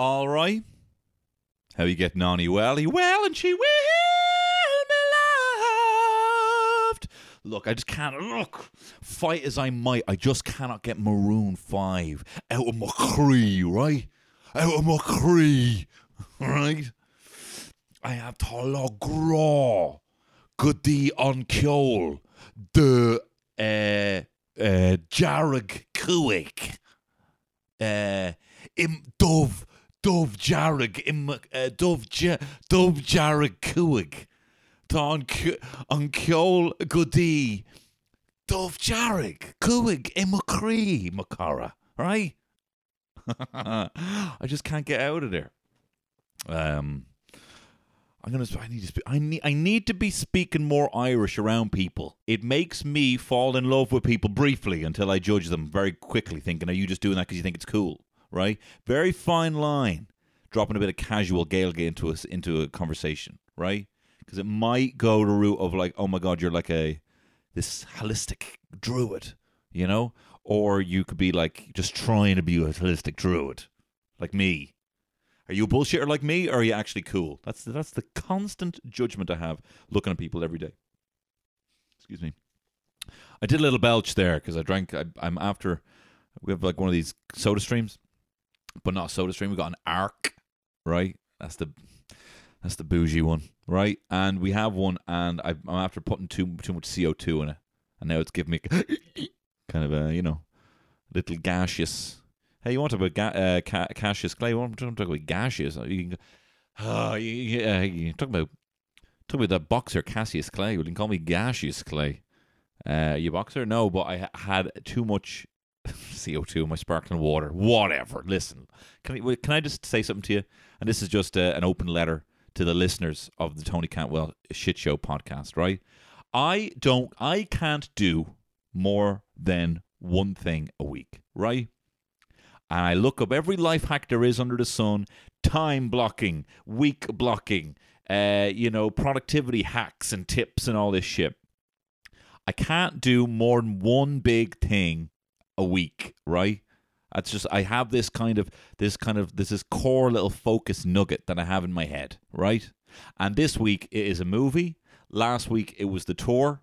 All right. How you getting on? He well? He well, and she will be loved. Look, I just can't look. Fight as I might, I just cannot get Maroon Five out of my cree, right? Out of my cree, right? I have to look goody on Kjol, the uh, uh, Jarrag Kuik, uh, im Dove, Dove Jarrag, im, uh, Dove, ja, Dove Jarrag Kuik, tá an an goody, Dove Jarrag Kuik, im Cree, Makara, right? I just can't get out of there. Um, I'm gonna. I need to. Speak, I need. I need to be speaking more Irish around people. It makes me fall in love with people briefly until I judge them very quickly, thinking, "Are you just doing that because you think it's cool?" Right? Very fine line. Dropping a bit of casual Gaeilge into a into a conversation, right? Because it might go the route of like, "Oh my God, you're like a this holistic druid," you know, or you could be like just trying to be a holistic druid, like me. Are you a bullshitter like me, or are you actually cool? That's the, that's the constant judgment I have looking at people every day. Excuse me. I did a little belch there because I drank. I, I'm after. We have like one of these soda streams, but not a soda stream. We got an Aarke, right? That's the that's the bougie one, right? And we have one, and I, I'm after putting too too much CO two in it, and now it's giving me kind of a you know little gaseous Hey, you want to talk about ga- uh, ca- Cassius Clay? You want to talk about gaseous? You can, oh, you, you, uh, you talk about talk about that boxer Cassius Clay. Well, you can call me gaseous Clay. Uh, you boxer? No, but I had too much CO two in my sparkling water. Whatever. Listen, can I, can I just say something to you? And this is just uh, an open letter to the listeners of the Tony Cantwell Shit Show podcast. Right? I don't. I can't do more than one thing a week. Right? and I look up every life hack there is under the sun time blocking, week blocking, uh, you know, productivity hacks and tips and all this shit. I can't do more than one big thing a week, right? That's just I have this kind of this kind of this is core little focus nugget that I have in my head, right? And this week it is a movie. Last week it was the tour.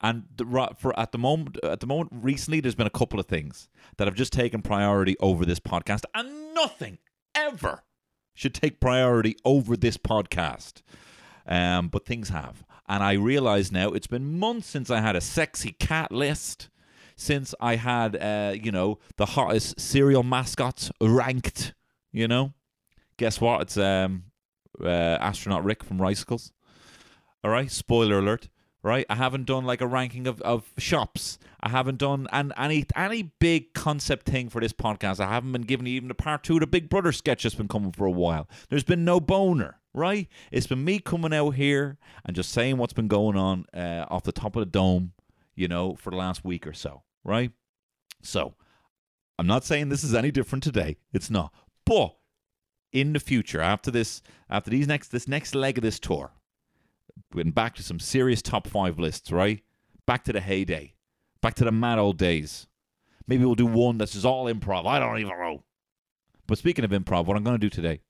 And the, for at the moment, at the moment, recently, there's been a couple of things that have just taken priority over this podcast, and nothing ever should take priority over this podcast. Um, but things have, and I realize now it's been months since I had a sexy cat list, since I had, uh, you know, the hottest cereal mascots ranked. You know, guess what? It's um, uh, astronaut Rick from Ricicles. All right, spoiler alert right? I haven't done like a ranking of, of shops. I haven't done an, any any big concept thing for this podcast. I haven't been given even a part two of the Big Brother sketch that's been coming for a while. There's been no boner, right? It's been me coming out here and just saying what's been going on uh, off the top of the dome, you know, for the last week or so, right? So I'm not saying this is any different today. It's not. But in the future, after this, after these next this next leg of this tour, Getting back to some serious top five lists, right? Back to the heyday. Back to the mad old days. Maybe we'll do one that's just all improv. I don't even know. But speaking of improv, what I'm going to do today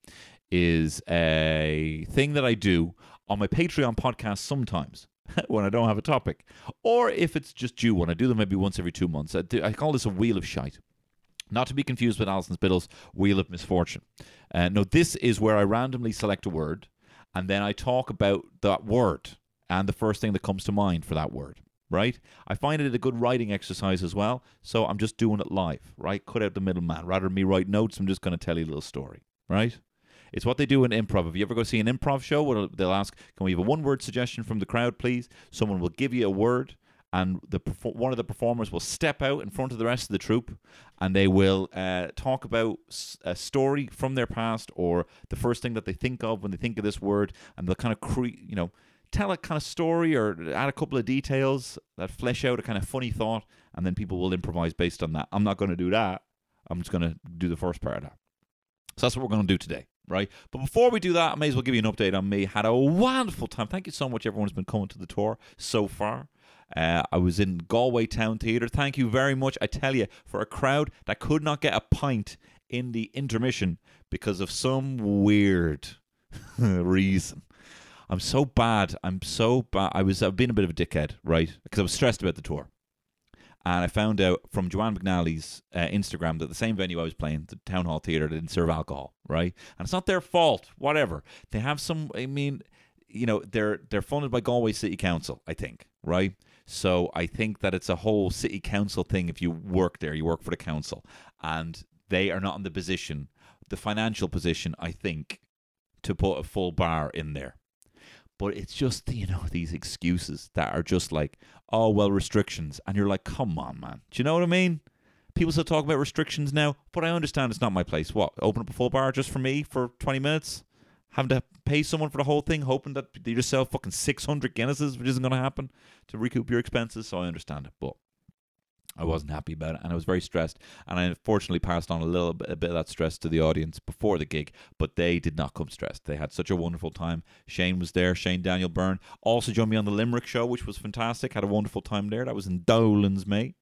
is a thing that I do on my Patreon podcast sometimes when I don't have a topic. Or if it's just due one. I do them maybe once every two months. I, do, I call this a wheel of shite. Not to be confused with Alison Spittle's Wheel of Misfortune. Uh, no, this is where I randomly select a word and then I talk about that word and the first thing that comes to mind for that word, right? I find it a good writing exercise as well, so I'm just doing it live, right? Cut out the middleman. Rather than me write notes, I'm just going to tell you a little story, right? It's what they do in improv. If you ever go see an improv show, they'll ask, "Can we have a one-word suggestion from the crowd, please?" Someone will give you a word, and the one of the performers will step out in front of the rest of the troupe, and they will uh, talk about a story from their past or the first thing that they think of when they think of this word, and they'll kind of cre- you know tell a kind of story or add a couple of details that flesh out a kind of funny thought, and then people will improvise based on that. I'm not going to do that. I'm just going to do the first part of that. So that's what we're going to do today right? But before we do that, I may as well give you an update on me. Had a wonderful time. Thank you so much, everyone who's been coming to the tour so far. Uh, I was in Galway Town Theatre. Thank you very much. I tell you, for a crowd that could not get a pint in the intermission because of some weird reason. I'm so bad. I'm so bad. I was. I've been a bit of a dickhead, right? Because I was stressed about the tour, and I found out from Joanne McNally's uh, Instagram that the same venue I was playing, the Town Hall Theatre, didn't serve alcohol, right? And it's not their fault. Whatever. They have some. I mean, you know, they're they're funded by Galway City Council, I think, right? So I think that it's a whole city council thing. If you work there, you work for the council, and they are not in the position, the financial position, I think, to put a full bar in there. But it's just, you know, these excuses that are just like, oh, well, restrictions. And you're like, come on, man. Do you know what I mean? People still talk about restrictions now, but I understand it's not my place. What? Open up a full bar just for me for 20 minutes? Having to pay someone for the whole thing, hoping that you just sell fucking 600 Guinnesses, which isn't going to happen to recoup your expenses. So I understand it. But I wasn't happy about it, and I was very stressed. And I unfortunately passed on a little bit, a bit of that stress to the audience before the gig, but they did not come stressed. They had such a wonderful time. Shane was there. Shane Daniel Byrne also joined me on the Limerick show, which was fantastic. Had a wonderful time there. That was in Dolan's, mate.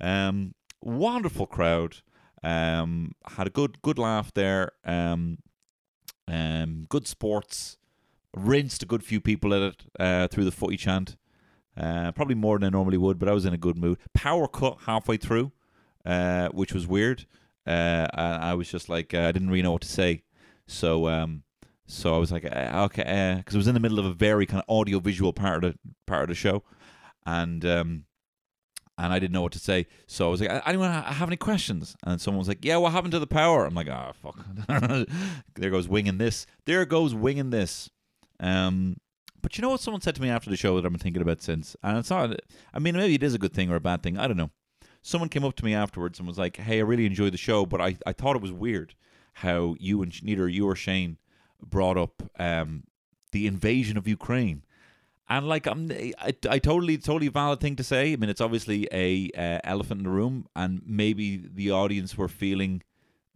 Um, wonderful crowd. Um, had a good good laugh there. Um, um, good sports. Rinsed a good few people at it uh, through the footy chant. Uh, probably more than I normally would, but I was in a good mood. Power cut halfway through, uh, which was weird. Uh, I, I was just like, uh, I didn't really know what to say. So, um, so I was like, uh, okay, because it was in the middle of a very kind of audio visual part of the part of the show, and um, and I didn't know what to say. So I was like, anyone have any questions? And someone was like, yeah, what happened to the power? I'm like, oh fuck, there goes winging this. There goes winging this. Um, but you know what someone said to me after the show that I've been thinking about since? And it's not, I mean, maybe it is a good thing or a bad thing. I don't know. Someone came up to me afterwards and was like, hey, I really enjoyed the show, but I, I thought it was weird how you and neither you or Shane brought up um, the invasion of Ukraine. And like I'm, I, I totally, totally valid thing to say. I mean, it's obviously a uh, elephant in the room, and maybe the audience were feeling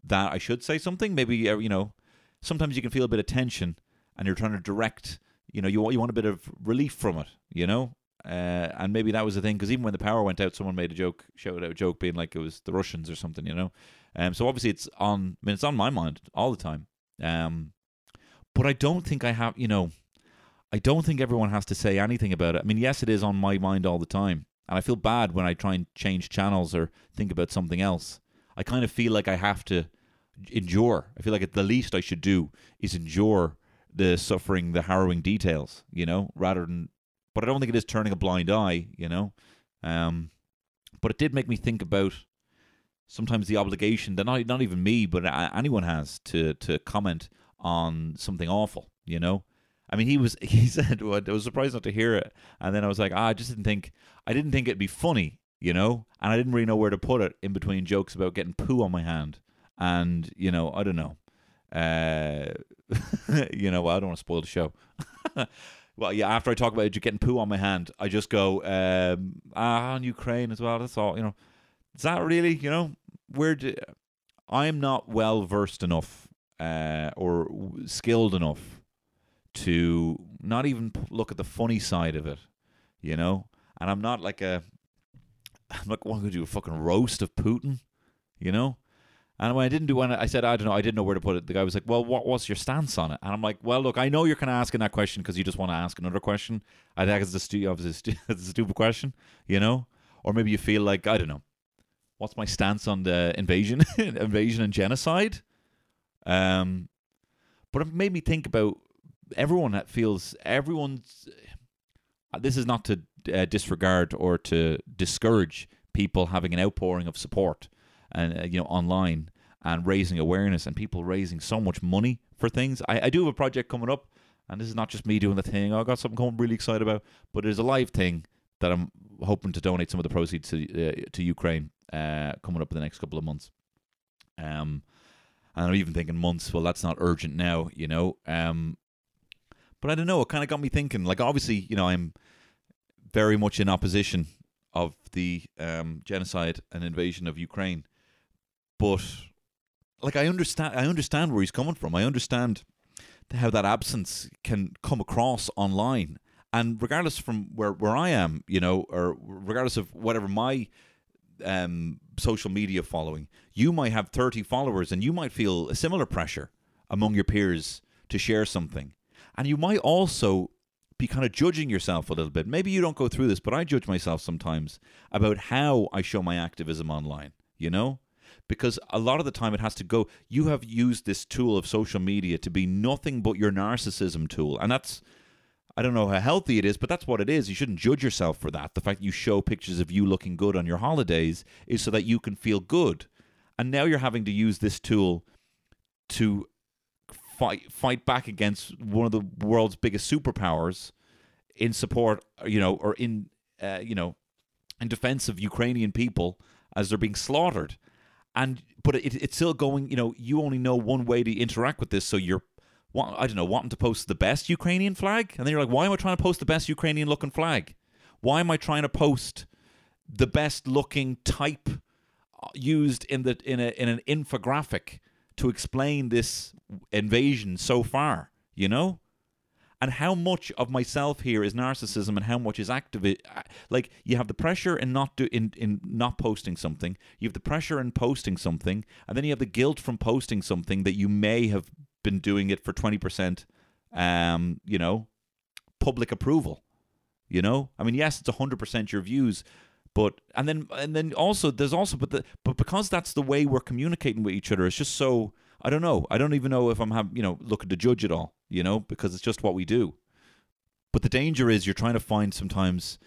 that I should say something. Maybe uh, you know, sometimes you can feel a bit of tension, and you're trying to direct you know, you want you want a bit of relief from it, you know. Uh, and maybe that was the thing because even when the power went out, someone made a joke, shouted out a joke, being like it was the Russians or something, you know. Um, so obviously it's on. I mean, it's on my mind all the time. Um, but I don't think I have. You know, I don't think everyone has to say anything about it. I mean, yes, it is on my mind all the time, and I feel bad when I try and change channels or think about something else. I kind of feel like I have to endure. I feel like at the least I should do is endure the suffering, the harrowing details, you know, rather than. But I don't think it is turning a blind eye, you know. Um, but it did make me think about sometimes the obligation that not not even me, but anyone has to to comment on something awful, you know. I mean, he was he said well, I was surprised not to hear it, and then I was like, ah, I just didn't think I didn't think it'd be funny, you know, and I didn't really know where to put it in between jokes about getting poo on my hand, and you know, I don't know. Uh, you know, I don't want to spoil the show. well, yeah, after I talk about getting poo on my hand, I just go, um, ah, on Ukraine as well. That's all, you know. Is that really, you know, where do, I'm not well versed enough uh, or skilled enough to not even look at the funny side of it, you know? And I'm not like a, I'm not going to do a fucking roast of Putin, you know? And when I didn't do one, I said, I don't know, I didn't know where to put it. The guy was like, Well, what, was your stance on it? And I'm like, Well, look, I know you're kind of asking that question because you just want to ask another question. I think it's a, stu- obviously a stupid question, you know? Or maybe you feel like, I don't know, what's my stance on the invasion, invasion and genocide? Um, but it made me think about everyone that feels everyone's. Uh, this is not to uh, disregard or to discourage people having an outpouring of support and uh, you know online and raising awareness and people raising so much money for things. I, I do have a project coming up, and this is not just me doing the thing. I got something I'm really excited about, but it's a live thing that I'm hoping to donate some of the proceeds to uh, to Ukraine uh, coming up in the next couple of months. Um, and I'm even thinking months. Well, that's not urgent now, you know. Um, but I don't know. It kind of got me thinking. Like, obviously, you know, I'm very much in opposition of the um, genocide and invasion of Ukraine but like I understand I understand where he's coming from. I understand how that absence can come across online. And regardless from where, where I am, you know, or regardless of whatever my um, social media following, you might have 30 followers and you might feel a similar pressure among your peers to share something. And you might also be kind of judging yourself a little bit. Maybe you don't go through this, but I judge myself sometimes about how I show my activism online, you know? Because a lot of the time it has to go, you have used this tool of social media to be nothing but your narcissism tool. And that's, I don't know how healthy it is, but that's what it is. You shouldn't judge yourself for that. The fact that you show pictures of you looking good on your holidays is so that you can feel good. And now you're having to use this tool to fight fight back against one of the world's biggest superpowers in support, you know, or in uh, you know, in defense of Ukrainian people as they're being slaughtered. And but it, it's still going. You know, you only know one way to interact with this, so you're. I don't know, wanting to post the best Ukrainian flag, and then you're like, why am I trying to post the best Ukrainian looking flag? Why am I trying to post the best looking type uh, used in the in a in an infographic to explain this invasion so far, you know? And how much of myself here is narcissism and how much is active like you have the pressure in not do in, in not posting something, you have the pressure in posting something, and then you have the guilt from posting something that you may have been doing it for 20% um, you know, public approval. You know? I mean, yes, it's 100% your views, but and then and then also there's also but the but because that's the way we're communicating with each other it's just so i don't know. I don't even know if i'm have you know looking to judge it all you know because it's just what we do. But the danger is you're trying to find sometimes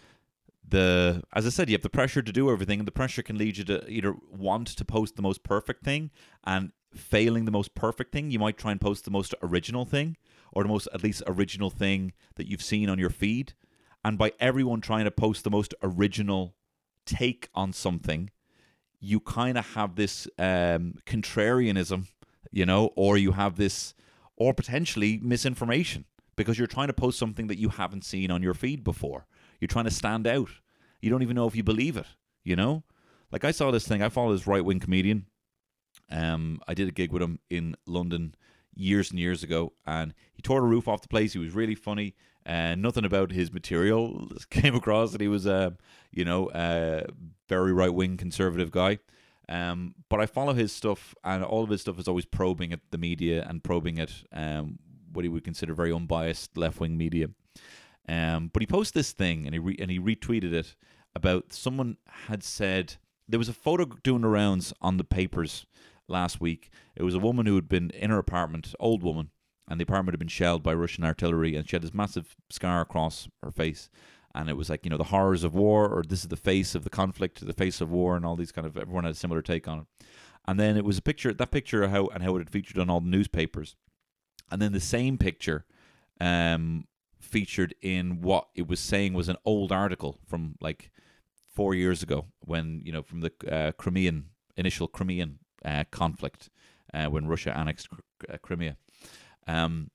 the as i said you have the pressure to do everything and the pressure can lead you to either want to post the most perfect thing and failing the most perfect thing. You might try and post the most original thing or the most at least original thing that you've seen on your feed. And by everyone trying to post the most original take on something, you kind of have this um, contrarianism, you know, or you have this, or potentially misinformation because you're trying to post something that you haven't seen on your feed before. You're trying to stand out. You don't even know if you believe it, you know? Like I saw this thing, I follow this right wing comedian. Um, I did a gig with him in London years and years ago, and he tore the roof off the place. He was really funny and nothing about his material came across that he was a you know a very right wing conservative guy. Um, but I follow his stuff, and all of his stuff is always probing at the media and probing at um, what he would consider very unbiased left wing media. Um, but he posted this thing, and he re- and he retweeted it about someone had said there was a photo doing the rounds on the papers last week. It was a woman who had been in her apartment, old woman, and the apartment had been shelled by Russian artillery, and she had this massive scar across her face. And it was like, you know, the horrors of war, or this is the face of the conflict, the face of war, and all these kind of, everyone had a similar take on it. And then it was a picture, that picture how and how it had featured on all the newspapers. And then the same picture um, featured in what it was saying was an old article from like four years ago when, you know, from the uh, Crimean, initial Crimean uh, conflict uh, when Russia annexed uh, Crimea. Um,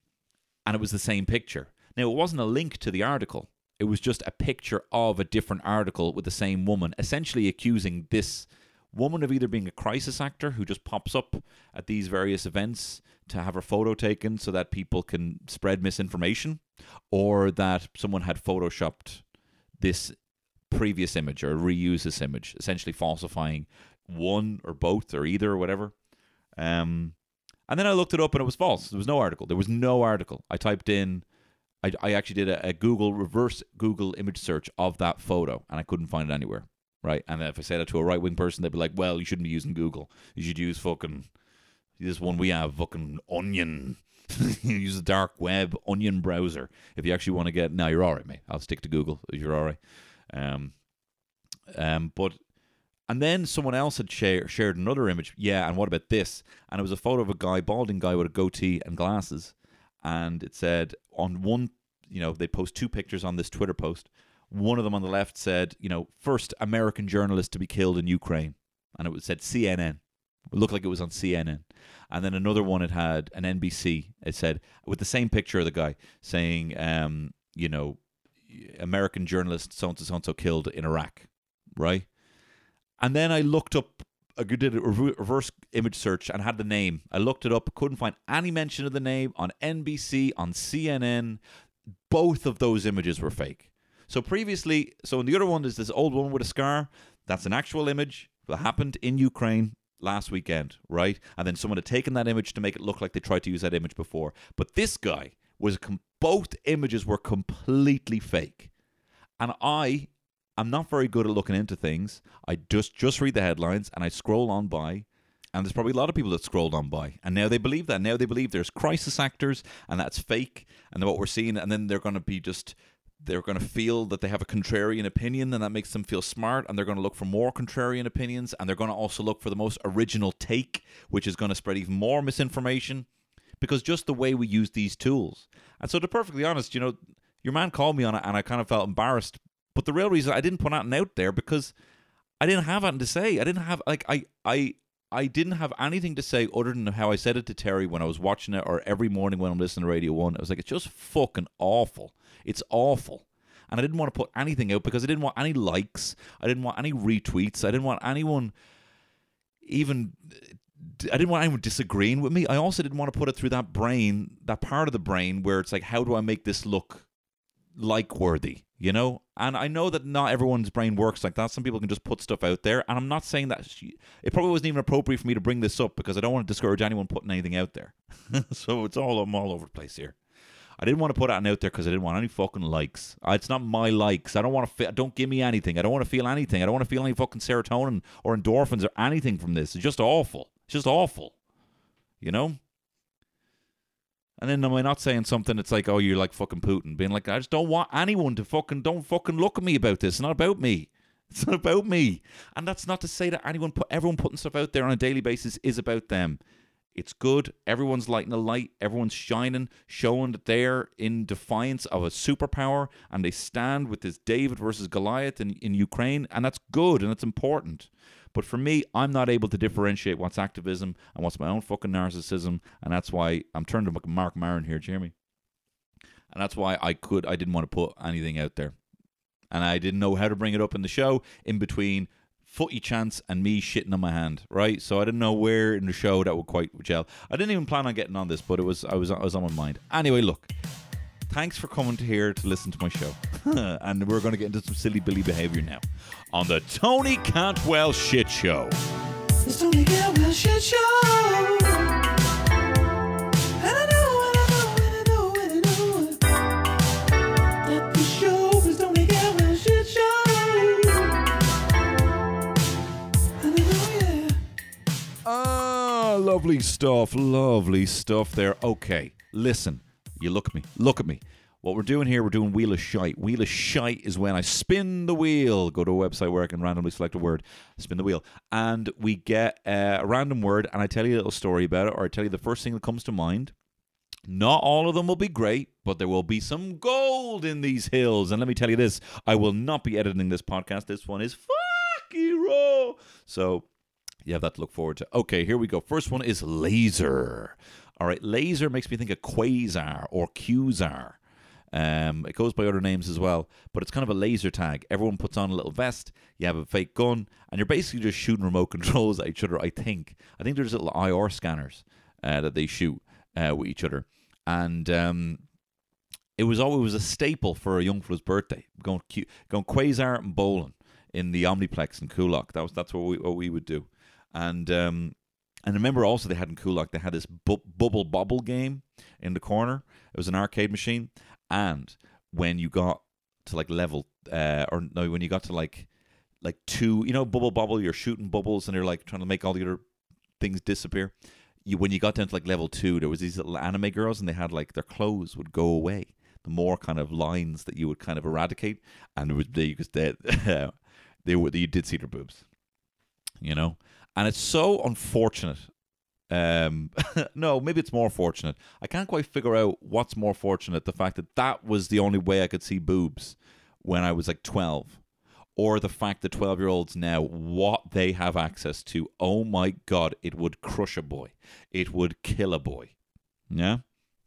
and it was the same picture. Now, it wasn't a link to the article. It was just a picture of a different article with the same woman, essentially accusing this woman of either being a crisis actor who just pops up at these various events to have her photo taken so that people can spread misinformation, or that someone had photoshopped this previous image or reuse this image, essentially falsifying one or both or either or whatever. Um, and then I looked it up and it was false. There was no article. There was no article. I typed in, I, I actually did a, a Google reverse Google image search of that photo and I couldn't find it anywhere. Right. And if I say that to a right wing person, they'd be like, well, you shouldn't be using Google. You should use fucking this one we have, fucking Onion. use the dark web Onion browser if you actually want to get. Now you're all right, mate. I'll stick to Google if you're all right. Um, um, but and then someone else had share, shared another image. Yeah, and what about this? And it was a photo of a guy, balding guy with a goatee and glasses. And it said on one, you know, they post two pictures on this Twitter post. One of them on the left said, you know, first American journalist to be killed in Ukraine. And it said CNN. It looked like it was on CNN. And then another one, it had an NBC. It said, with the same picture of the guy saying, um, you know, American journalist so and so so killed in Iraq, right? And then I looked up, I did a reverse image search and had the name. I looked it up, couldn't find any mention of the name on NBC, on CNN. Both of those images were fake. So previously, so in the other one, there's this old woman with a scar. That's an actual image that happened in Ukraine last weekend, right? And then someone had taken that image to make it look like they tried to use that image before. But this guy was both images were completely fake. And I am not very good at looking into things. I just just read the headlines and I scroll on by. And there's probably a lot of people that scrolled on by. And now they believe that. Now they believe there's crisis actors and that's fake and what we're seeing and then they're going to be just they're going to feel that they have a contrarian opinion and that makes them feel smart and they're going to look for more contrarian opinions and they're going to also look for the most original take which is going to spread even more misinformation because just the way we use these tools and so to be perfectly honest you know your man called me on it and i kind of felt embarrassed but the real reason i didn't put anything out there because i didn't have anything to say i didn't have like i i I didn't have anything to say other than how I said it to Terry when I was watching it or every morning when I'm listening to Radio 1. I was like, it's just fucking awful. It's awful. And I didn't want to put anything out because I didn't want any likes. I didn't want any retweets. I didn't want anyone even. I didn't want anyone disagreeing with me. I also didn't want to put it through that brain, that part of the brain where it's like, how do I make this look like worthy? You know? And I know that not everyone's brain works like that. Some people can just put stuff out there. And I'm not saying that she, it probably wasn't even appropriate for me to bring this up because I don't want to discourage anyone putting anything out there. so it's all I'm all over the place here. I didn't want to put that out there because I didn't want any fucking likes. It's not my likes. I don't want to. Don't give me anything. I don't want to feel anything. I don't want to feel any fucking serotonin or endorphins or anything from this. It's just awful. It's just awful. You know. And then am I not saying something that's like, oh, you're like fucking Putin, being like, I just don't want anyone to fucking don't fucking look at me about this. It's not about me. It's not about me. And that's not to say that anyone put everyone putting stuff out there on a daily basis is about them. It's good. Everyone's lighting a light. Everyone's shining, showing that they're in defiance of a superpower and they stand with this David versus Goliath in, in Ukraine. And that's good and that's important. But for me, I'm not able to differentiate what's activism and what's my own fucking narcissism. And that's why I'm turning to Marc Maron here, Jeremy. And that's why I could, I didn't want to put anything out there. And I didn't know how to bring it up in the show in between footy chance and me shitting on my hand, right? So I didn't know where in the show that would quite gel. I didn't even plan on getting on this, but it was I was I was on my mind. Anyway, look, thanks for coming to here to listen to my show, and we're going to get into some silly Billy behavior now on the Tony Cantwell Shit Show. The Tony Cantwell Shit Show. Ah, lovely stuff, lovely stuff there. Okay, listen, you look at me, look at me. What we're doing here, we're doing Wheel of Shite. Wheel of Shite is when I spin the wheel, go to a website where I can randomly select a word, spin the wheel, and we get uh, a random word, and I tell you a little story about it, or I tell you the first thing that comes to mind. Not all of them will be great, but there will be some gold in these hills. And let me tell you this I will not be editing this podcast. This one is fucking raw. So you have that to look forward to. Okay, here we go. First one is laser. All right, laser makes me think of quasar or quasar. Um, it goes by other names as well, but it's kind of a laser tag. Everyone puts on a little vest. You have a fake gun, and you're basically just shooting remote controls at each other. I think. I think there's little IR scanners uh, that they shoot uh, with each other, and um, it was always a staple for a young fella's birthday. Going going quasar and bowling in the Omniplex in Coolock. That was that's what we what we would do. And um, and remember also they had in Coolock they had this bu- bubble bobble game in the corner. It was an arcade machine, and when you got to like level uh, or no, when you got to like like two, you know, bubble bobble, you're shooting bubbles and you're like trying to make all the other things disappear. You when you got down to like level two, there was these little anime girls and they had like their clothes would go away. The more kind of lines that you would kind of eradicate, and it was they they, they were you did see their boobs, you know and it's so unfortunate. Um, no, maybe it's more fortunate. I can't quite figure out what's more fortunate: the fact that that was the only way I could see boobs when I was like twelve, or the fact that twelve-year-olds now what they have access to. Oh my god, it would crush a boy. It would kill a boy. Yeah.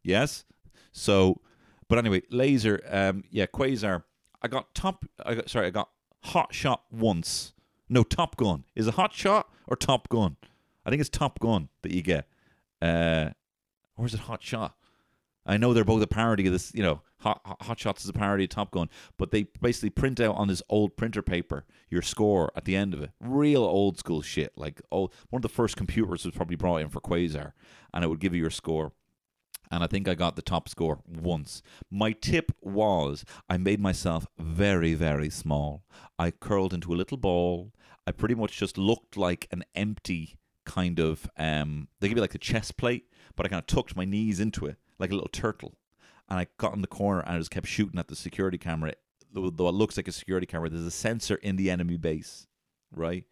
Yes. So, but anyway, laser. Um, yeah, quasar. I got top. I got sorry. I got hot shot once. No, Top Gun. Is it Hot Shot or Top Gun? I think it's Top Gun that you get. Uh, or is it Hot Shot? I know they're both a parody of this, you know, Hot, Hot Shots is a parody of Top Gun, but they basically print out on this old printer paper your score at the end of it. Real old school shit. Like, oh, one of the first computers was probably brought in for Quasar, and it would give you your score. And I think I got the top score once. My tip was I made myself very, very small. I curled into a little ball. I pretty much just looked like an empty kind of, um, they give you like a chest plate, but I kind of tucked my knees into it like a little turtle and I got in the corner and I just kept shooting at the security camera. Though it looks like a security camera, there's a sensor in the enemy base, right?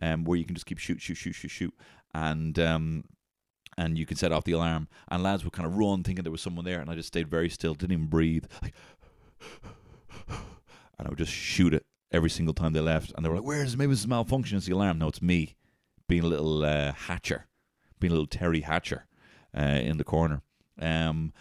Um, where you can just keep shoot, shoot, shoot, shoot, shoot, and um, and you can set off the alarm. And lads would kind of run, thinking there was someone there, and I just stayed very still, didn't even breathe, like, and I would just shoot it every single time they left. And they were like, "Where's maybe it's malfunction? It's the alarm." No, it's me being a little uh, hatcher, being a little Teri Hatcher uh, in the corner. Um,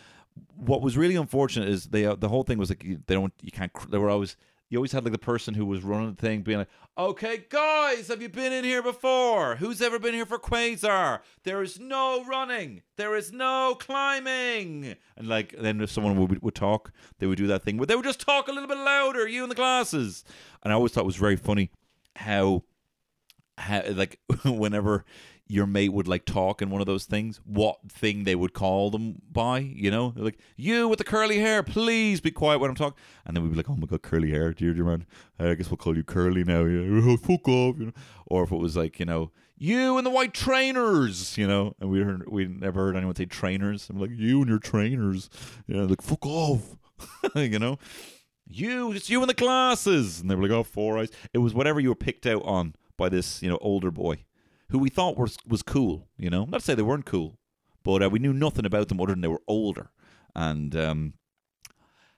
what was really unfortunate is they uh, the whole thing was like they don't you can't they were always you always had like the person who was running the thing being like, "Okay, guys, have you been in here before? Who's ever been here for Quasar? There is no running, there is no climbing." And like then if someone would would talk, they would do that thing where they would just talk a little bit louder, you in the classes. And I always thought it was very funny how how like whenever your mate would like talk in one of those things, what thing they would call them by, you know? They're like, you with the curly hair, please be quiet when I'm talking. And then we'd be like, oh my God, curly hair, dear, dear man. I guess we'll call you curly now. Yeah, oh, fuck off, you know? Or if it was like, you know, you and the white trainers, you know? And we heard, we never heard anyone say trainers. I'm like, you and your trainers. Know, like, fuck off, you know? You, it's you and the glasses. And they were like, oh, four eyes. It was whatever you were picked out on by this, you know, older boy who we thought was was cool. You know, not to say they weren't cool, but uh, we knew nothing about them other than they were older. And um,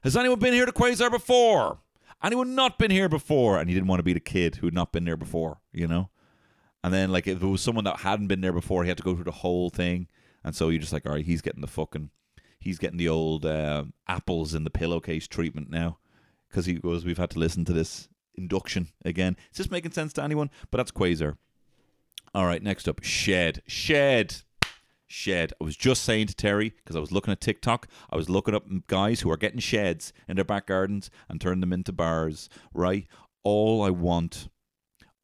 has anyone been here to Quasar before? Anyone not been here before? And he didn't want to be the kid who had not been there before. You know. And then, like, if it was someone that hadn't been there before, he had to go through the whole thing. And so you're just like, all right, he's getting the fucking, he's getting the old uh, apples in the pillowcase treatment now. Because he goes, we've had to listen to this induction again. Is this making sense to anyone? But that's Quasar. All right, next up, Shed. Shed. Shed. I was just saying to Terry, because I was looking at TikTok, I was looking up guys who are getting sheds in their back gardens and turning them into bars, right? All I want,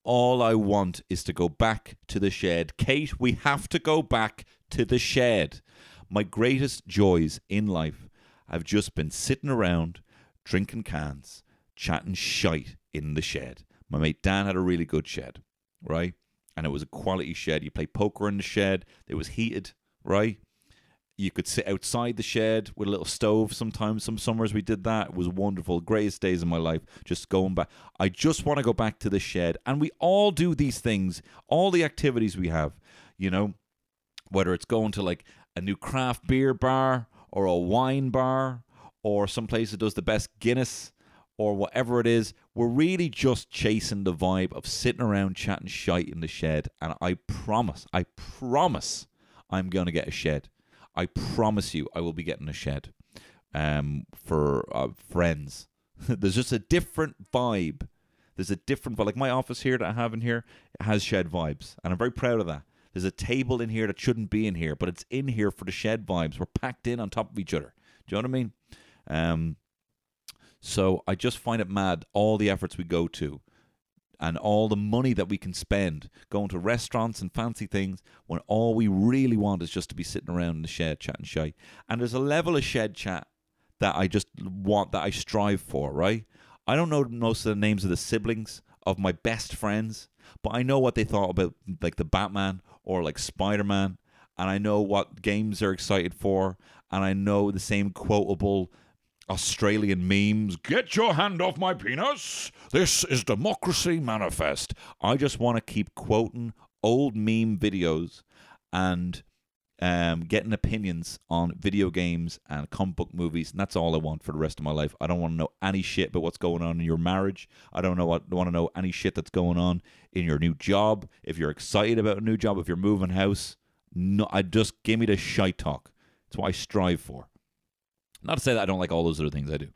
all I want is to go back to the shed. Kate, we have to go back to the shed. My greatest joys in life have just been sitting around, drinking cans, chatting shite in the shed. My mate Dan had a really good shed, right? And it was a quality shed. You play poker in the shed. It was heated, right? You could sit outside the shed with a little stove sometimes. Some summers we did that. It was wonderful. Greatest days of my life. Just going back. I just want to go back to the shed. And we all do these things, all the activities we have, you know, whether it's going to like a new craft beer bar or a wine bar or some place that does the best Guinness or whatever it is, we're really just chasing the vibe of sitting around chatting shite in the shed. And I promise, I promise I'm going to get a shed. I promise you I will be getting a shed um, for uh, friends. There's just a different vibe. There's a different vibe. Like my office here that I have in here has shed vibes. And I'm very proud of that. There's a table in here that shouldn't be in here, but it's in here for the shed vibes. We're packed in on top of each other. Do you know what I mean? Um, so I just find it mad all the efforts we go to and all the money that we can spend going to restaurants and fancy things when all we really want is just to be sitting around in the shed chatting shy. And there's a level of shed chat that I just want, that I strive for, right? I don't know most of the names of the siblings of my best friends, but I know what they thought about like the Batman or like Spider Man, and I know what games they're excited for, and I know the same quotable Australian memes. Get your hand off my penis. This is Democracy Manifest. I just want to keep quoting old meme videos and um, getting opinions on video games and comic book movies, and that's all I want for the rest of my life. I don't want to know any shit about what's going on in your marriage. I don't know what want to know any shit that's going on in your new job. If you're excited about a new job, if you're moving house, no, I just give me the shite talk. It's what I strive for. Not to say that I don't like all those other things I do.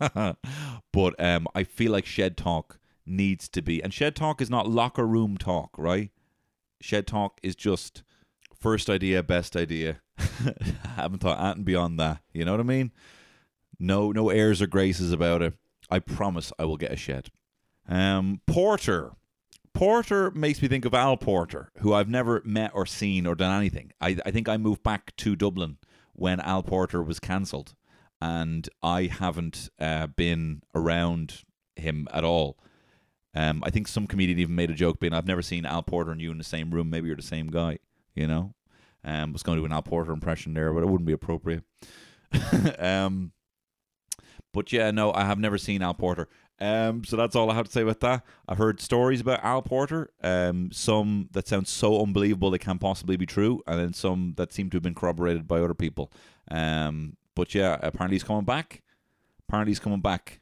but um, I feel like Shed Talk needs to be. And Shed Talk is not locker room talk, right? Shed Talk is just First idea, best idea. I haven't thought anything beyond that. You know what I mean? No, no airs or graces about it. I promise I will get a shed. Um, Porter. Porter makes me think of Al Porter, who I've never met or seen or done anything. I, I think I moved back to Dublin when Al Porter was cancelled, and I haven't uh, been around him at all. Um, I think some comedian even made a joke being, "I've never seen Al Porter and you in the same room. Maybe you're the same guy." You know, um, was going to do an Al Porter impression there, but it wouldn't be appropriate. um, but yeah, no, I have never seen Al Porter. Um, so that's all I have to say about that. I've heard stories about Al Porter, um, some that sound so unbelievable they can't possibly be true, and then some that seem to have been corroborated by other people. Um, but yeah, apparently he's coming back. Apparently he's coming back.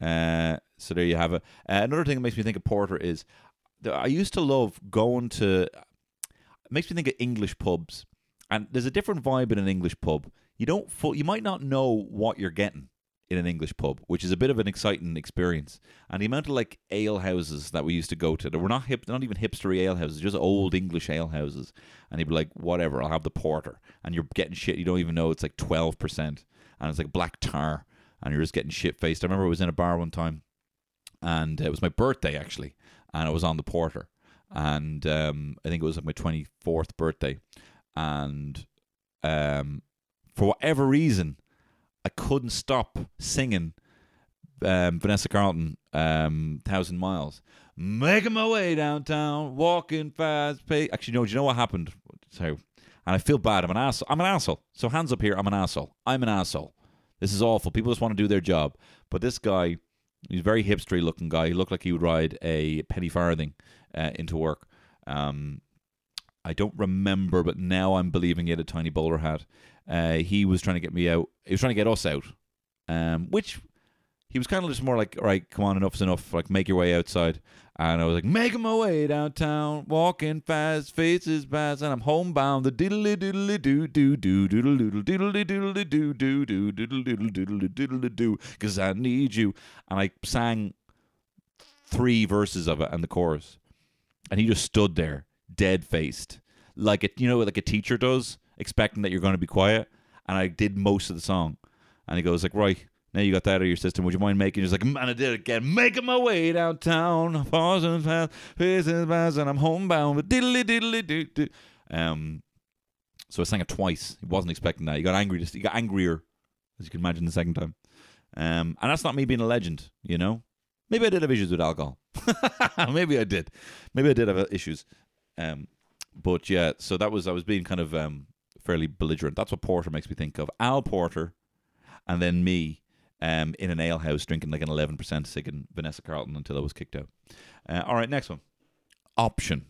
Uh, so there you have it. Uh, another thing that makes me think of Porter is I used to love going to. It makes me think of English pubs, and there's a different vibe in an English pub. You don't. you might not know what you're getting in an English pub, which is a bit of an exciting experience. And the amount of like ale houses that we used to go to, that were not hip, not even hipstery ale houses, just old English ale houses. And you'd be like, whatever, I'll have the porter, and you're getting shit you don't even know it's like twelve percent, and it's like black tar, and you're just getting shit faced. I remember I was in a bar one time, and it was my birthday actually, and I was on the porter, and um, I think it was like my twenty fourth birthday, and um, for whatever reason I couldn't stop singing um, Vanessa Carlton, um, Thousand Miles. Making my way downtown, walking fast. Actually, no, do you know what happened? So, and I feel bad. I'm an asshole. I'm an asshole. So hands up here. I'm an asshole. I'm an asshole. This is awful. People just want to do their job. But this guy, he's a very hipstery looking guy. He looked like he would ride a penny farthing uh, into work. Um, I don't remember, but now I'm believing he had a tiny bowler hat. Uh, he was trying to get me out. He was trying to get us out, um, which he was kind of just more like, all right, come on, enough's enough. Like, make your way outside. And I was like, making my way downtown, walking fast, faces pass, and I'm homebound. The diddly diddly doo doo doo doodle doodle diddly diddly doo doo doo diddle diddle diddle diddle doo, because I need you. And I sang three verses of it and the chorus, and he just stood there, dead faced, like it, you know, like a teacher does expecting that you're going to be quiet. And I did most of the song. And he goes like, right, now you got that out of your system. Would you mind making? He's like, man, I did it again. Making my way downtown, pausing fast, faces fast, and I'm homebound. But diddly diddly doo doo. Um, so I sang it twice. He wasn't expecting that. He got angry. He got angrier, as you can imagine, the second time. Um, and that's not me being a legend, you know. Maybe I did have issues with alcohol. Maybe I did. Maybe I did have issues. Um, but yeah, so that was I was being kind of um, fairly belligerent. That's what Porter makes me think of. Al Porter, and then me um, in an alehouse drinking like an 11% sigging Vanessa Carlton until I was kicked out. Uh, all right, next one. Option.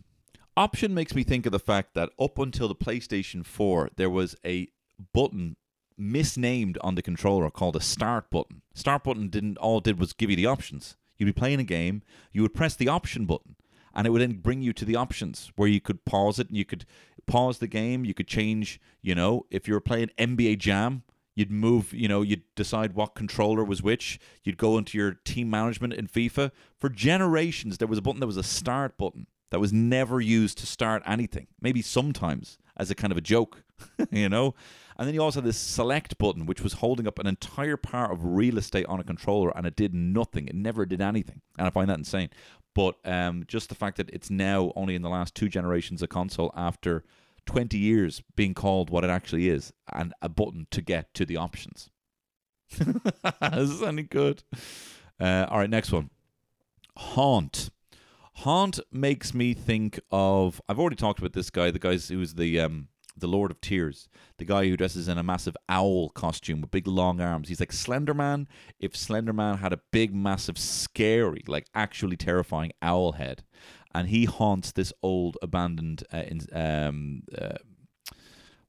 Option makes me think of the fact that up until the PlayStation 4, there was a button misnamed on the controller called a start button. Start button didn't all did was give you the options. You'd be playing a game, you would press the option button, and it would then bring you to the options where you could pause it and you could pause the game. You could change, you know, if you were playing NBA Jam, you'd move, you know, you'd decide what controller was which. You'd go into your team management in FIFA. For generations, there was a button that was a start button that was never used to start anything. Maybe sometimes as a kind of a joke, you know? And then you also had this select button, which was holding up an entire part of real estate on a controller, and it did nothing. It never did anything. And I find that insane. But um, just the fact that it's now only in the last two generations a console after 20 years being called what it actually is and a button to get to the options. is this any good? Uh, all right, next one. Haunt. Haunt makes me think of. I've already talked about this guy, the guy who's the um, the Lord of Tears, the guy who dresses in a massive owl costume with big long arms. He's like Slender Man if Slender Man had a big, massive, scary, like actually terrifying owl head. And he haunts this old, abandoned, uh, in, um, uh,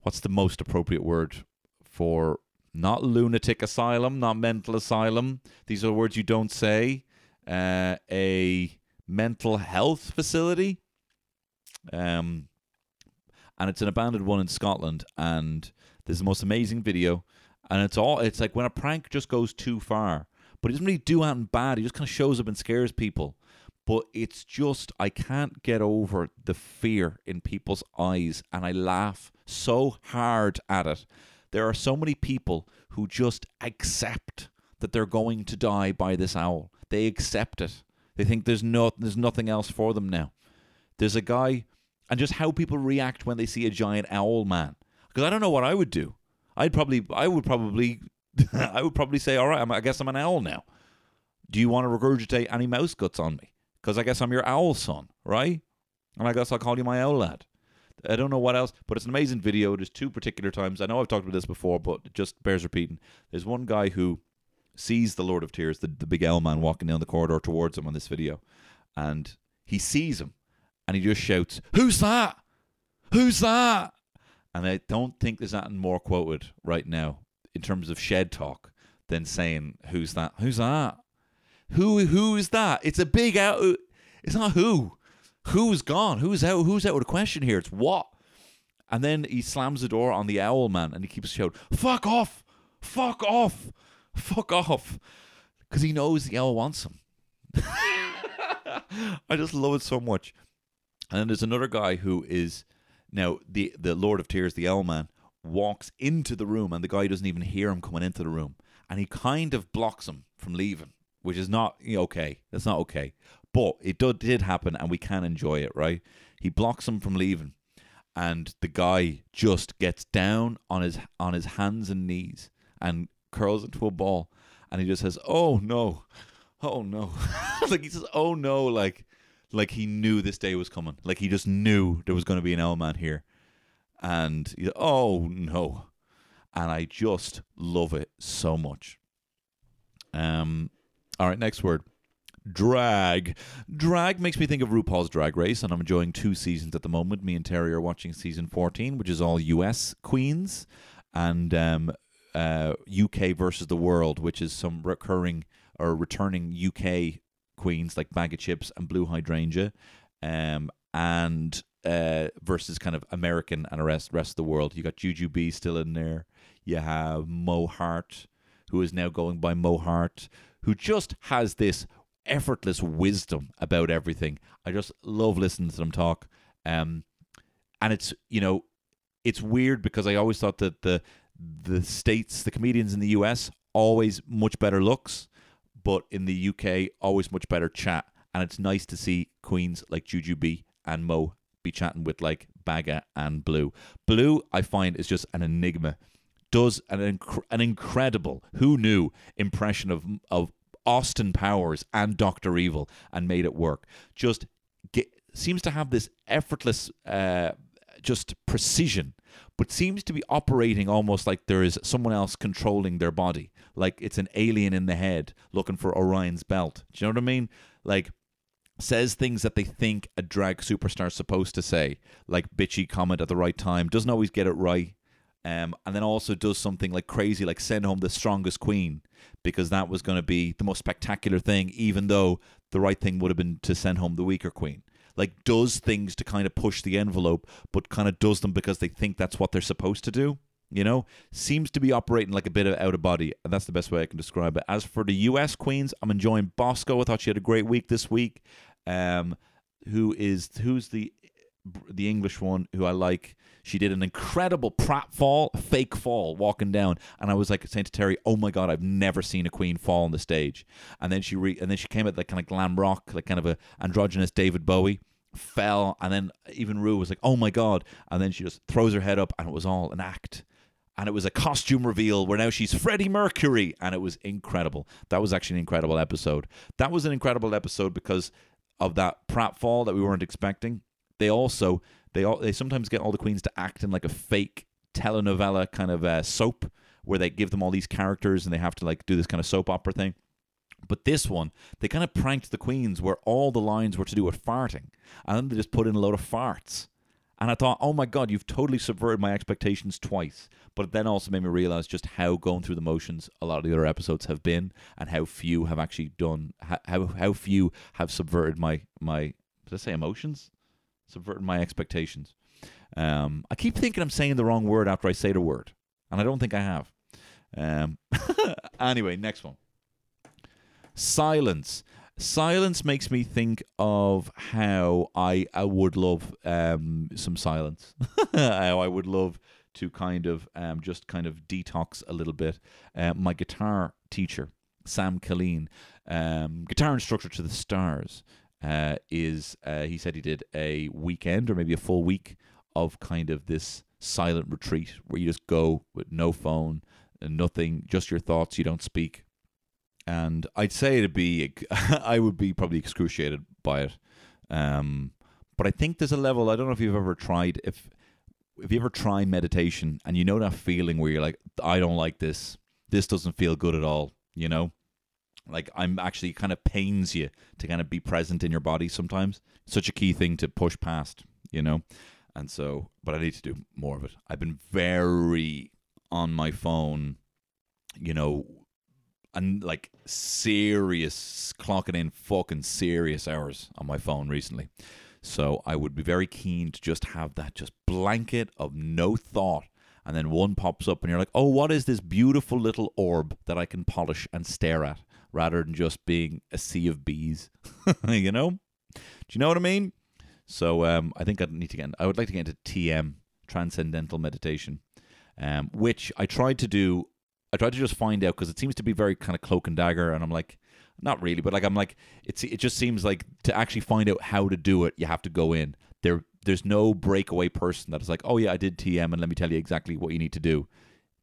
what's the most appropriate word for not lunatic asylum, not mental asylum. These are words you don't say. Uh, a mental health facility. Um, and it's an abandoned one in Scotland. And there's the most amazing video, and it's all it's like when a prank just goes too far, but he doesn't really do anything bad. He just kind of shows up and scares people. but it's just I can't get over the fear in people's eyes and I laugh so hard at it. There are so many people who just accept that they're going to die by this owl. They accept it. They think there's no there's nothing else for them now. There's a guy and just how people react when they see a giant owl man. Because I don't know what I would do. I'd probably I would probably I would probably say, "All right, I'm, I guess I'm an owl now." Do you want to regurgitate any mouse guts on me? Because I guess I'm your owl son, right? And I guess I'll call you my owl lad. I don't know what else, but it's an amazing video. There's two particular times. I know I've talked about this before, but it just bears repeating. There's one guy who sees the Lord of Tears, the, the big owl man walking down the corridor towards him on this video, and he sees him and he just shouts, Who's that? Who's that? And I don't think there's anything more quoted right now in terms of shed talk than saying, Who's that? Who's that? Who who is that? It's a big out it's not who. Who's gone? Who's out? Who's out with a question here? It's what? And then he slams the door on the owl man and he keeps shouting, Fuck off! Fuck off! Fuck off! Because he knows the owl wants him. I just love it so much. And then there's another guy who is now the the Lord of Tears, the Owl Man, walks into the room and the guy doesn't even hear him coming into the room. And he kind of blocks him from leaving, which is not okay. That's not okay. But it did, did happen and we can enjoy it, right? He blocks him from leaving. And the guy just gets down on his on his hands and knees and curls into a ball and he just says, "Oh no, oh no," like he says, "Oh no," like like he knew this day was coming. Like he just knew there was going to be an Owl Man here, and oh no, and I just love it so much. Um, all right, next word. Drag. Drag makes me think of RuPaul's Drag Race, and I'm enjoying two seasons at the moment. Me and Terry are watching season 14, which is all US queens, and um, uh, UK versus the world, which is some recurring or returning UK queens like Baga Chipz and Blue Hydrangea, um, and uh, versus kind of American and the rest rest of the world. You got Jujubee still in there. You have Mo Heart, who is now going by Mo Heart, who just has this effortless wisdom about everything. I just love listening to them talk. Um, and it's you know, it's weird because I always thought that the the states, the comedians in the US, always much better looks, but in the UK, always much better chat. And it's nice to see queens like Jujubee and Mo be chatting with like Baga and Blue. Blue, I find, is just an enigma. Does an inc- an incredible, who knew, impression of of Austin Powers and Doctor Evil, and made it work. Just get, seems to have this effortless, uh, just precision, but seems to be operating almost like there is someone else controlling their body, like it's an alien in the head looking for Orion's belt. Do you know what I mean? Like says things that they think a drag superstar's supposed to say, like bitchy comment at the right time, doesn't always get it right. Um, and then also does something like crazy, like send home the strongest queen, because that was going to be the most spectacular thing, even though the right thing would have been to send home the weaker queen. Like, does things to kind of push the envelope, but kind of does them because they think that's what they're supposed to do. You know, seems to be operating like a bit of out of body, and that's the best way I can describe it. As for the U.S. queens, I'm enjoying Bosco. I thought she had a great week this week. Um, who is who's the the English one who I like? She did an incredible prat fall, fake fall, walking down, and I was like saying to Terry, "Oh my god, I've never seen a queen fall on the stage." And then she re- and then she came at like kind of glam rock, like kind of a androgynous David Bowie fell and then even Ru was like oh my god and then she just throws her head up and it was all an act and it was a costume reveal where now she's Freddie Mercury, and it was incredible. That was actually an incredible episode. That was an incredible episode because of that pratfall that we weren't expecting. They also they all they sometimes get all the queens to act in like a fake telenovela kind of uh, soap where they give them all these characters and they have to like do this kind of soap opera thing. But this one, they kind of pranked the queens where all the lines were to do with farting, and then they just put in a load of farts. And I thought, oh my God, you've totally subverted my expectations twice. But it then also made me realize just how going through the motions a lot of the other episodes have been, and how few have actually done, how how few have subverted my my did I say emotions, subverted my expectations. Um, I keep thinking I'm saying the wrong word after I say the word, and I don't think I have. Um, anyway, next one. Silence. Silence makes me think of how I I would love um, some silence. how I would love to kind of um, just kind of detox a little bit. Uh, my guitar teacher, Sam Killeen, um, guitar instructor to the stars, uh, is uh, he said he did a weekend or maybe a full week of kind of this silent retreat where you just go with no phone and nothing, just your thoughts. You don't speak, and I'd say it'd be I would be probably excruciated by it. Um, but I think there's a level. I don't know if you've ever tried if if you ever try meditation and you know that feeling where you're like, I don't like this. This doesn't feel good at all. You know, like I'm actually kind of pains you to kind of be present in your body sometimes. Such a key thing to push past. You know, and so, but I need to do more of it. I've been very on my phone. You know, and like serious clocking in fucking serious hours on my phone recently. So I would be very keen to just have that just blanket of no thought. And then one pops up and you're like, oh, what is this beautiful little orb that I can polish and stare at rather than just being a sea of bees? you know? Do you know what I mean? So um, I think I need to get, In, I would like to get into TM, Transcendental Meditation, um, which I tried to do. I tried to just find out because it seems to be very kind of cloak and dagger. And I'm like, not really, but like I'm like it's it just seems like to actually find out how to do it, you have to go in. There there's no breakaway person that is like, "Oh yeah, I did TM and let me tell you exactly what you need to do."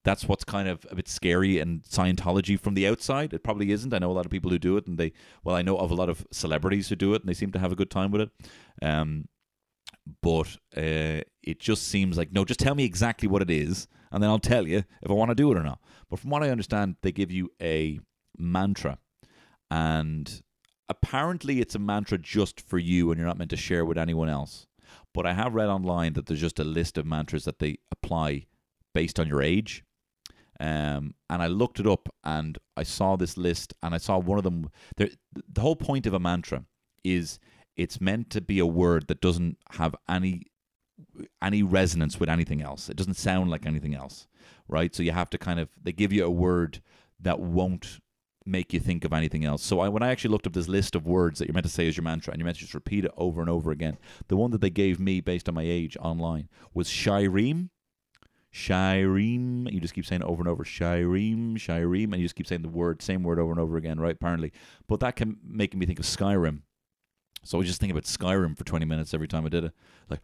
That's what's kind of a bit scary and Scientology from the outside. It probably isn't. I know a lot of people who do it, and they well, I know of a lot of celebrities who do it, and they seem to have a good time with it. Um, but uh, it just seems like no, just tell me exactly what it is, and then I'll tell you if I want to do it or not. But from what I understand, they give you a mantra and apparently it's a mantra just for you and you're not meant to share with anyone else. But I have read online that there's just a list of mantras that they apply based on your age. Um, and I looked it up and I saw this list and I saw one of them. There, the whole point of a mantra is it's meant to be a word that doesn't have any any resonance with anything else. It doesn't sound like anything else, right? So you have to kind of they give you a word that won't make you think of anything else. So I, when I actually looked up this list of words that you're meant to say as your mantra, and you're meant to just repeat it over and over again, the one that they gave me based on my age online was Shireen. Shireen. You just keep saying it over and over. Shireem, Shireem, and you just keep saying the word, same word over and over again, right? Apparently, but that can make me think of Skyrim. So I was just thinking about Skyrim for 20 minutes every time I did it, like,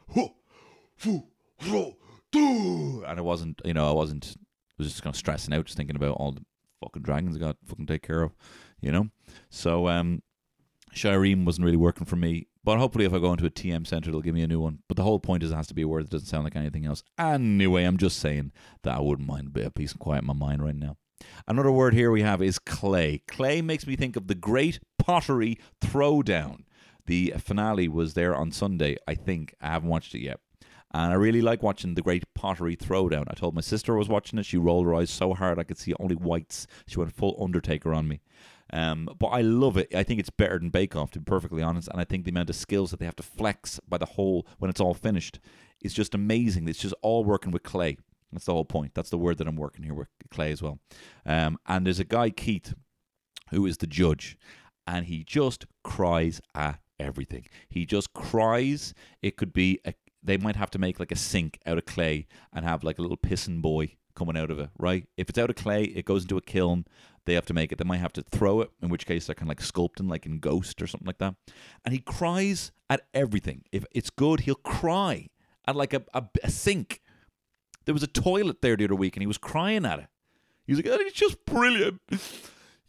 and I wasn't, you know, I wasn't, I was just kind of stressing out, just thinking about all the fucking dragons I got to fucking take care of, you know? So, um, wasn't really working for me. But hopefully, if I go into a TM center, they'll give me a new one. But the whole point is it has to be a word that doesn't sound like anything else. Anyway, I'm just saying that I wouldn't mind a bit of peace and quiet in my mind right now. Another word here we have is clay. Clay makes me think of the Great Pottery Throwdown. The finale was there on Sunday, I think. I haven't watched it yet. And I really like watching the Great Pottery Throwdown. I told my sister I was watching it. She rolled her eyes so hard I could see only whites. She went full Undertaker on me. Um, but I love it. I think it's better than Bake Off, to be perfectly honest. And I think the amount of skills that they have to flex by the whole when it's all finished is just amazing. It's just all working with clay. That's the whole point. That's the word that I'm working here with clay as well. Um, and there's a guy, Keith, who is the judge, and he just cries at everything. He just cries. It could be a they might have to make like a sink out of clay and have like a little pissing boy coming out of it, right? If it's out of clay, it goes into a kiln. They have to make it. They might have to throw it, in which case they're kind of like sculpting, like in Ghost or something like that. And he cries at everything. If it's good, he'll cry at like a, a, a sink. There was a toilet there the other week, and he was crying at it. He was like, oh, "It's just brilliant."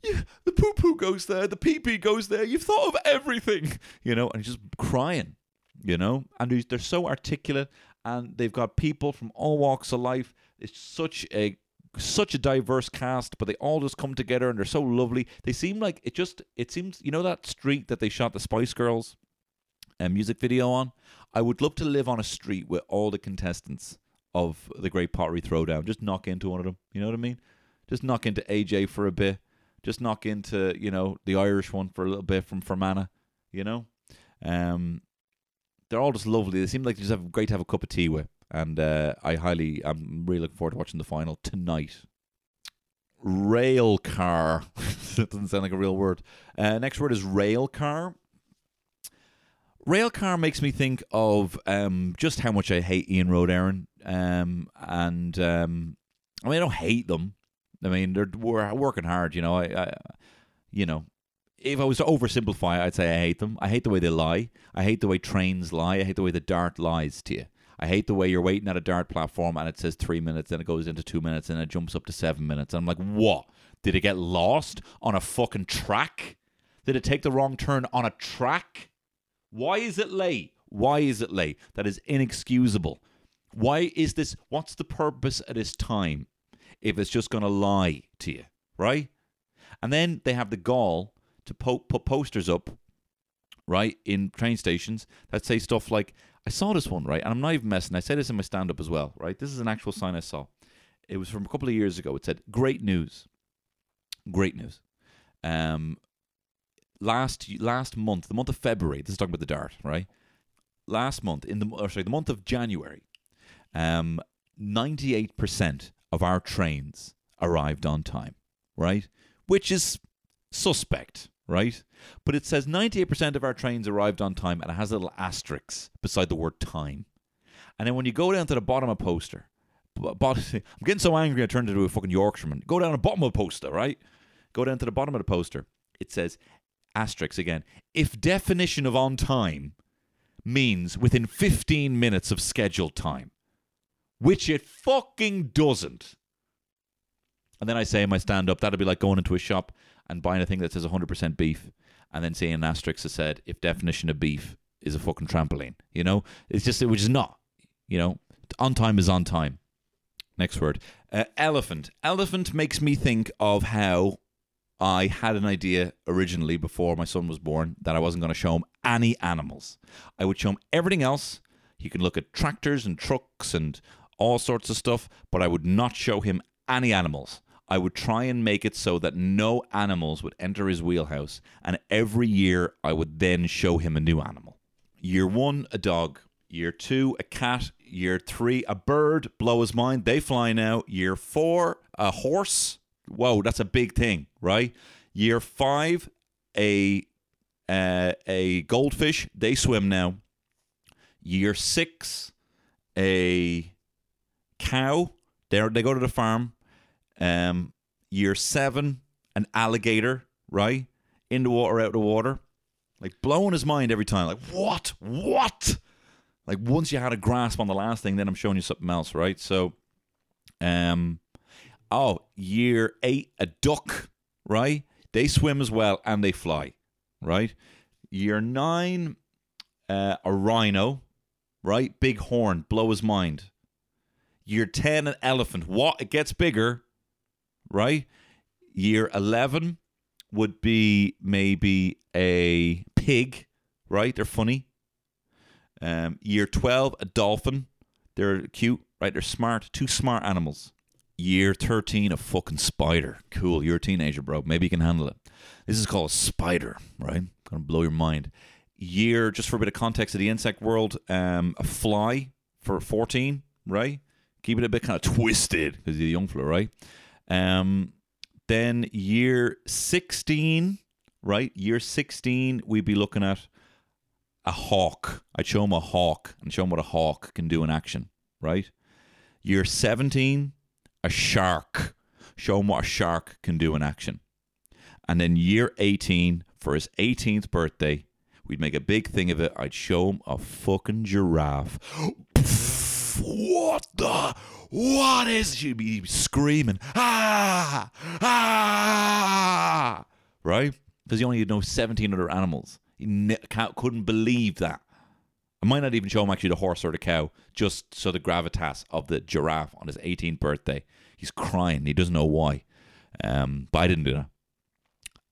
Yeah, the poo poo goes there, the pee pee goes there. You've thought of everything, you know, and he's just crying you know, and they're so articulate, and they've got people from all walks of life. It's such a such a diverse cast, but they all just come together and they're so lovely. They seem like it just it seems you know that street that they shot the Spice Girls uh, music video on. I would love to live on a street with all the contestants of the Great Pottery Throwdown. Just knock into one of them. You know what I mean? Just knock into AJ for a bit. Just knock into you know the Irish one for a little bit from Fermanagh. You know, um, they're all just lovely. They seem like they just have great to have a cup of tea with. And uh, I highly, I'm really looking forward to watching the final tonight. rail car. that doesn't sound like a real word. Uh, next word is rail car. Rail car makes me think of um, just how much I hate Iarnród Éireann. Um, and um, I mean, I don't hate them. I mean, they're we're working hard. You know, I, I, you know, if I was to oversimplify, I'd say I hate them. I hate the way they lie. I hate the way trains lie. I hate the way the DART lies to you. I hate the way you're waiting at a DART platform and it says three minutes, then it goes into two minutes, and it jumps up to seven minutes. And I'm like, what? Did it get lost on a fucking track? Did it take the wrong turn on a track? Why is it late? Why is it late? That is inexcusable. Why is this? What's the purpose of this time if it's just going to lie to you, right? And then they have the gall to po- put posters up, right, in train stations that say stuff like, I saw this one, right, and I'm not even messing. I say this in my stand up as well, right? This is an actual sign I saw. It was from a couple of years ago. It said, Great news. Great news. Um, last last month, the month of February, this is talking about the DART, right? Last month, in the or sorry, the month of January, um, 98% of our trains arrived on time, right? Which is suspect, right? But it says 98% of our trains arrived on time and it has a little asterisk beside the word time. And then when you go down to the bottom of poster, but I'm getting so angry I turned into a fucking Yorkshireman. Go down to the bottom of the poster, right? Go down to the bottom of the poster. It says asterisk again. If definition of on time means within 15 minutes of scheduled time, which it fucking doesn't. And then I say in my stand up, that'd be like going into a shop and buying a thing that says 100% beef and then seeing an asterisk that said, if definition of beef is a fucking trampoline. You know? It's just, which is not. You know? On time is on time. Next word. Uh, elephant. Elephant makes me think of how I had an idea originally before my son was born that I wasn't going to show him any animals. I would show him everything else. He can look at tractors and trucks and all sorts of stuff, but I would not show him any animals. I would try and make it so that no animals would enter his wheelhouse, and every year I would then show him a new animal. Year one, a dog. Year two, a cat. Year three, a bird. Blow his mind. They fly now. Year four, a horse. Whoa, that's a big thing, right? Year five, a uh, a goldfish. They swim now. Year six, a cow. They they go to the farm. Um, year seven, an alligator, right? In the water, out of the water. Like blowing his mind every time. Like, what? What? Like once you had a grasp on the last thing, then I'm showing you something else, right? So um oh, year eight, a duck, right? They swim as well and they fly, right? Year nine, uh, a rhino, right? Big horn, blow his mind. Year 10, an elephant. What? It gets bigger, right? Year 11 would be maybe a pig, right? They're funny. Um, year 12, a dolphin. They're cute, right? They're smart. Two smart animals. Year 13, a fucking spider. Cool. You're a teenager, bro. Maybe you can handle it. This is called a spider, right? Gonna blow your mind. Year, just for a bit of context of the insect world, um, a fly for 14, right? Keep it a bit kind of twisted because you're a young fella, right? Um, then year 16, right? Year 16, we'd be looking at a hawk. I'd show him a hawk and show him what a hawk can do in action, right? Year 17, a shark. Show him what a shark can do in action. And then year 18, for his 18th birthday, we'd make a big thing of it. I'd show him a fucking giraffe. What the? What is? She'd be screaming, ah, ah, right? Because he only know 17 other animals. He couldn't believe that. I might not even show him actually the horse or the cow, just so the gravitas of the giraffe on his 18th birthday. He's crying. He doesn't know why. Um, but I didn't do that.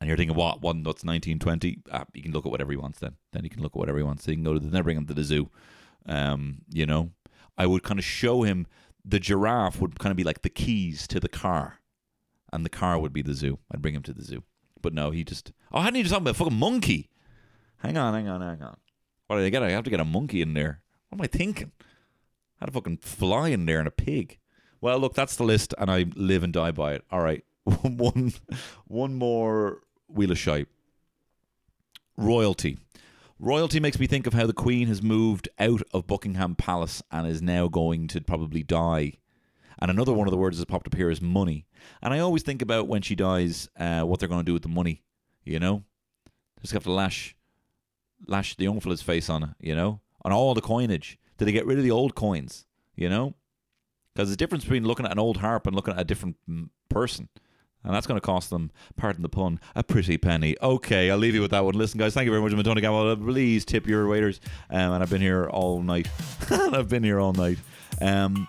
And you're thinking, what? One that's 1920? Ah, he can look at whatever he wants then. Then he can look at whatever he wants. So he can go to the, then bring him to the zoo. Um, you know, I would kind of show him the giraffe would kind of be like the keys to the car, and the car would be the zoo. I'd bring him to the zoo. But no, he just. Oh, how did you talk about a fucking monkey? Hang on, hang on, hang on. What did I get? I have to get a monkey in there. What am I thinking? How to fucking fly in there and a pig? Well, look, that's the list, and I live and die by it. All right, one, one more wheel of shite. Royalty. Royalty makes me think of how the Queen has moved out of Buckingham Palace and is now going to probably die. And another one of the words that's popped up here is money. And I always think about when she dies, uh, what they're going to do with the money. You know, just have to lash, lash the young fella's face on it. You know, on all the coinage. Did they get rid of the old coins? You know, because a difference between looking at an old harp and looking at a different mm, person. And that's going to cost them, pardon the pun, a pretty penny. Okay, I'll leave you with that one. Listen, guys, thank you very much. I'm Tony Gamble. Please tip your waiters. Um, and I've been here all night. I've been here all night. Um,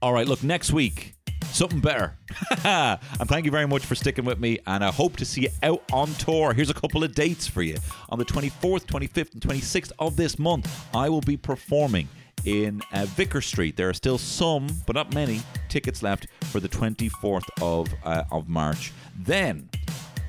all right, look, next week, something better. and thank you very much for sticking with me. And I hope to see you out on tour. Here's a couple of dates for you. On the 24th, 25th, and 26th of this month, I will be performing in uh, Vicar Street. There are still some, but not many, tickets left for the 24th of uh, of March. Then,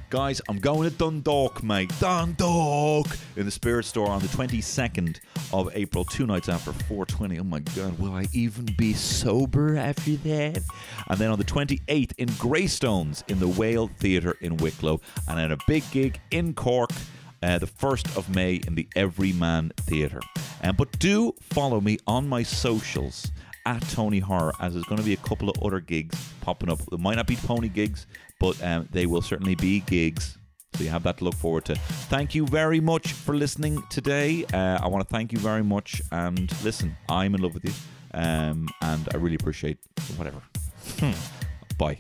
guys, I'm going to Dundalk, mate. Dundalk in the Spirit Store on the 22nd of April, two nights after 4:20. Oh my God, will I even be sober after that? And then on the 28th in Greystones in the Whale Theatre in Wicklow, and then a big gig in Cork uh, the 1st of May in the Everyman Theatre. Um, but do follow me on my socials at Tony Horror, as there's going to be a couple of other gigs popping up. It might not be pony gigs, but um, they will certainly be gigs. So you have that to look forward to. Thank you very much for listening today. Uh, I want to thank you very much. And listen, I'm in love with you. Um, and I really appreciate whatever. Bye.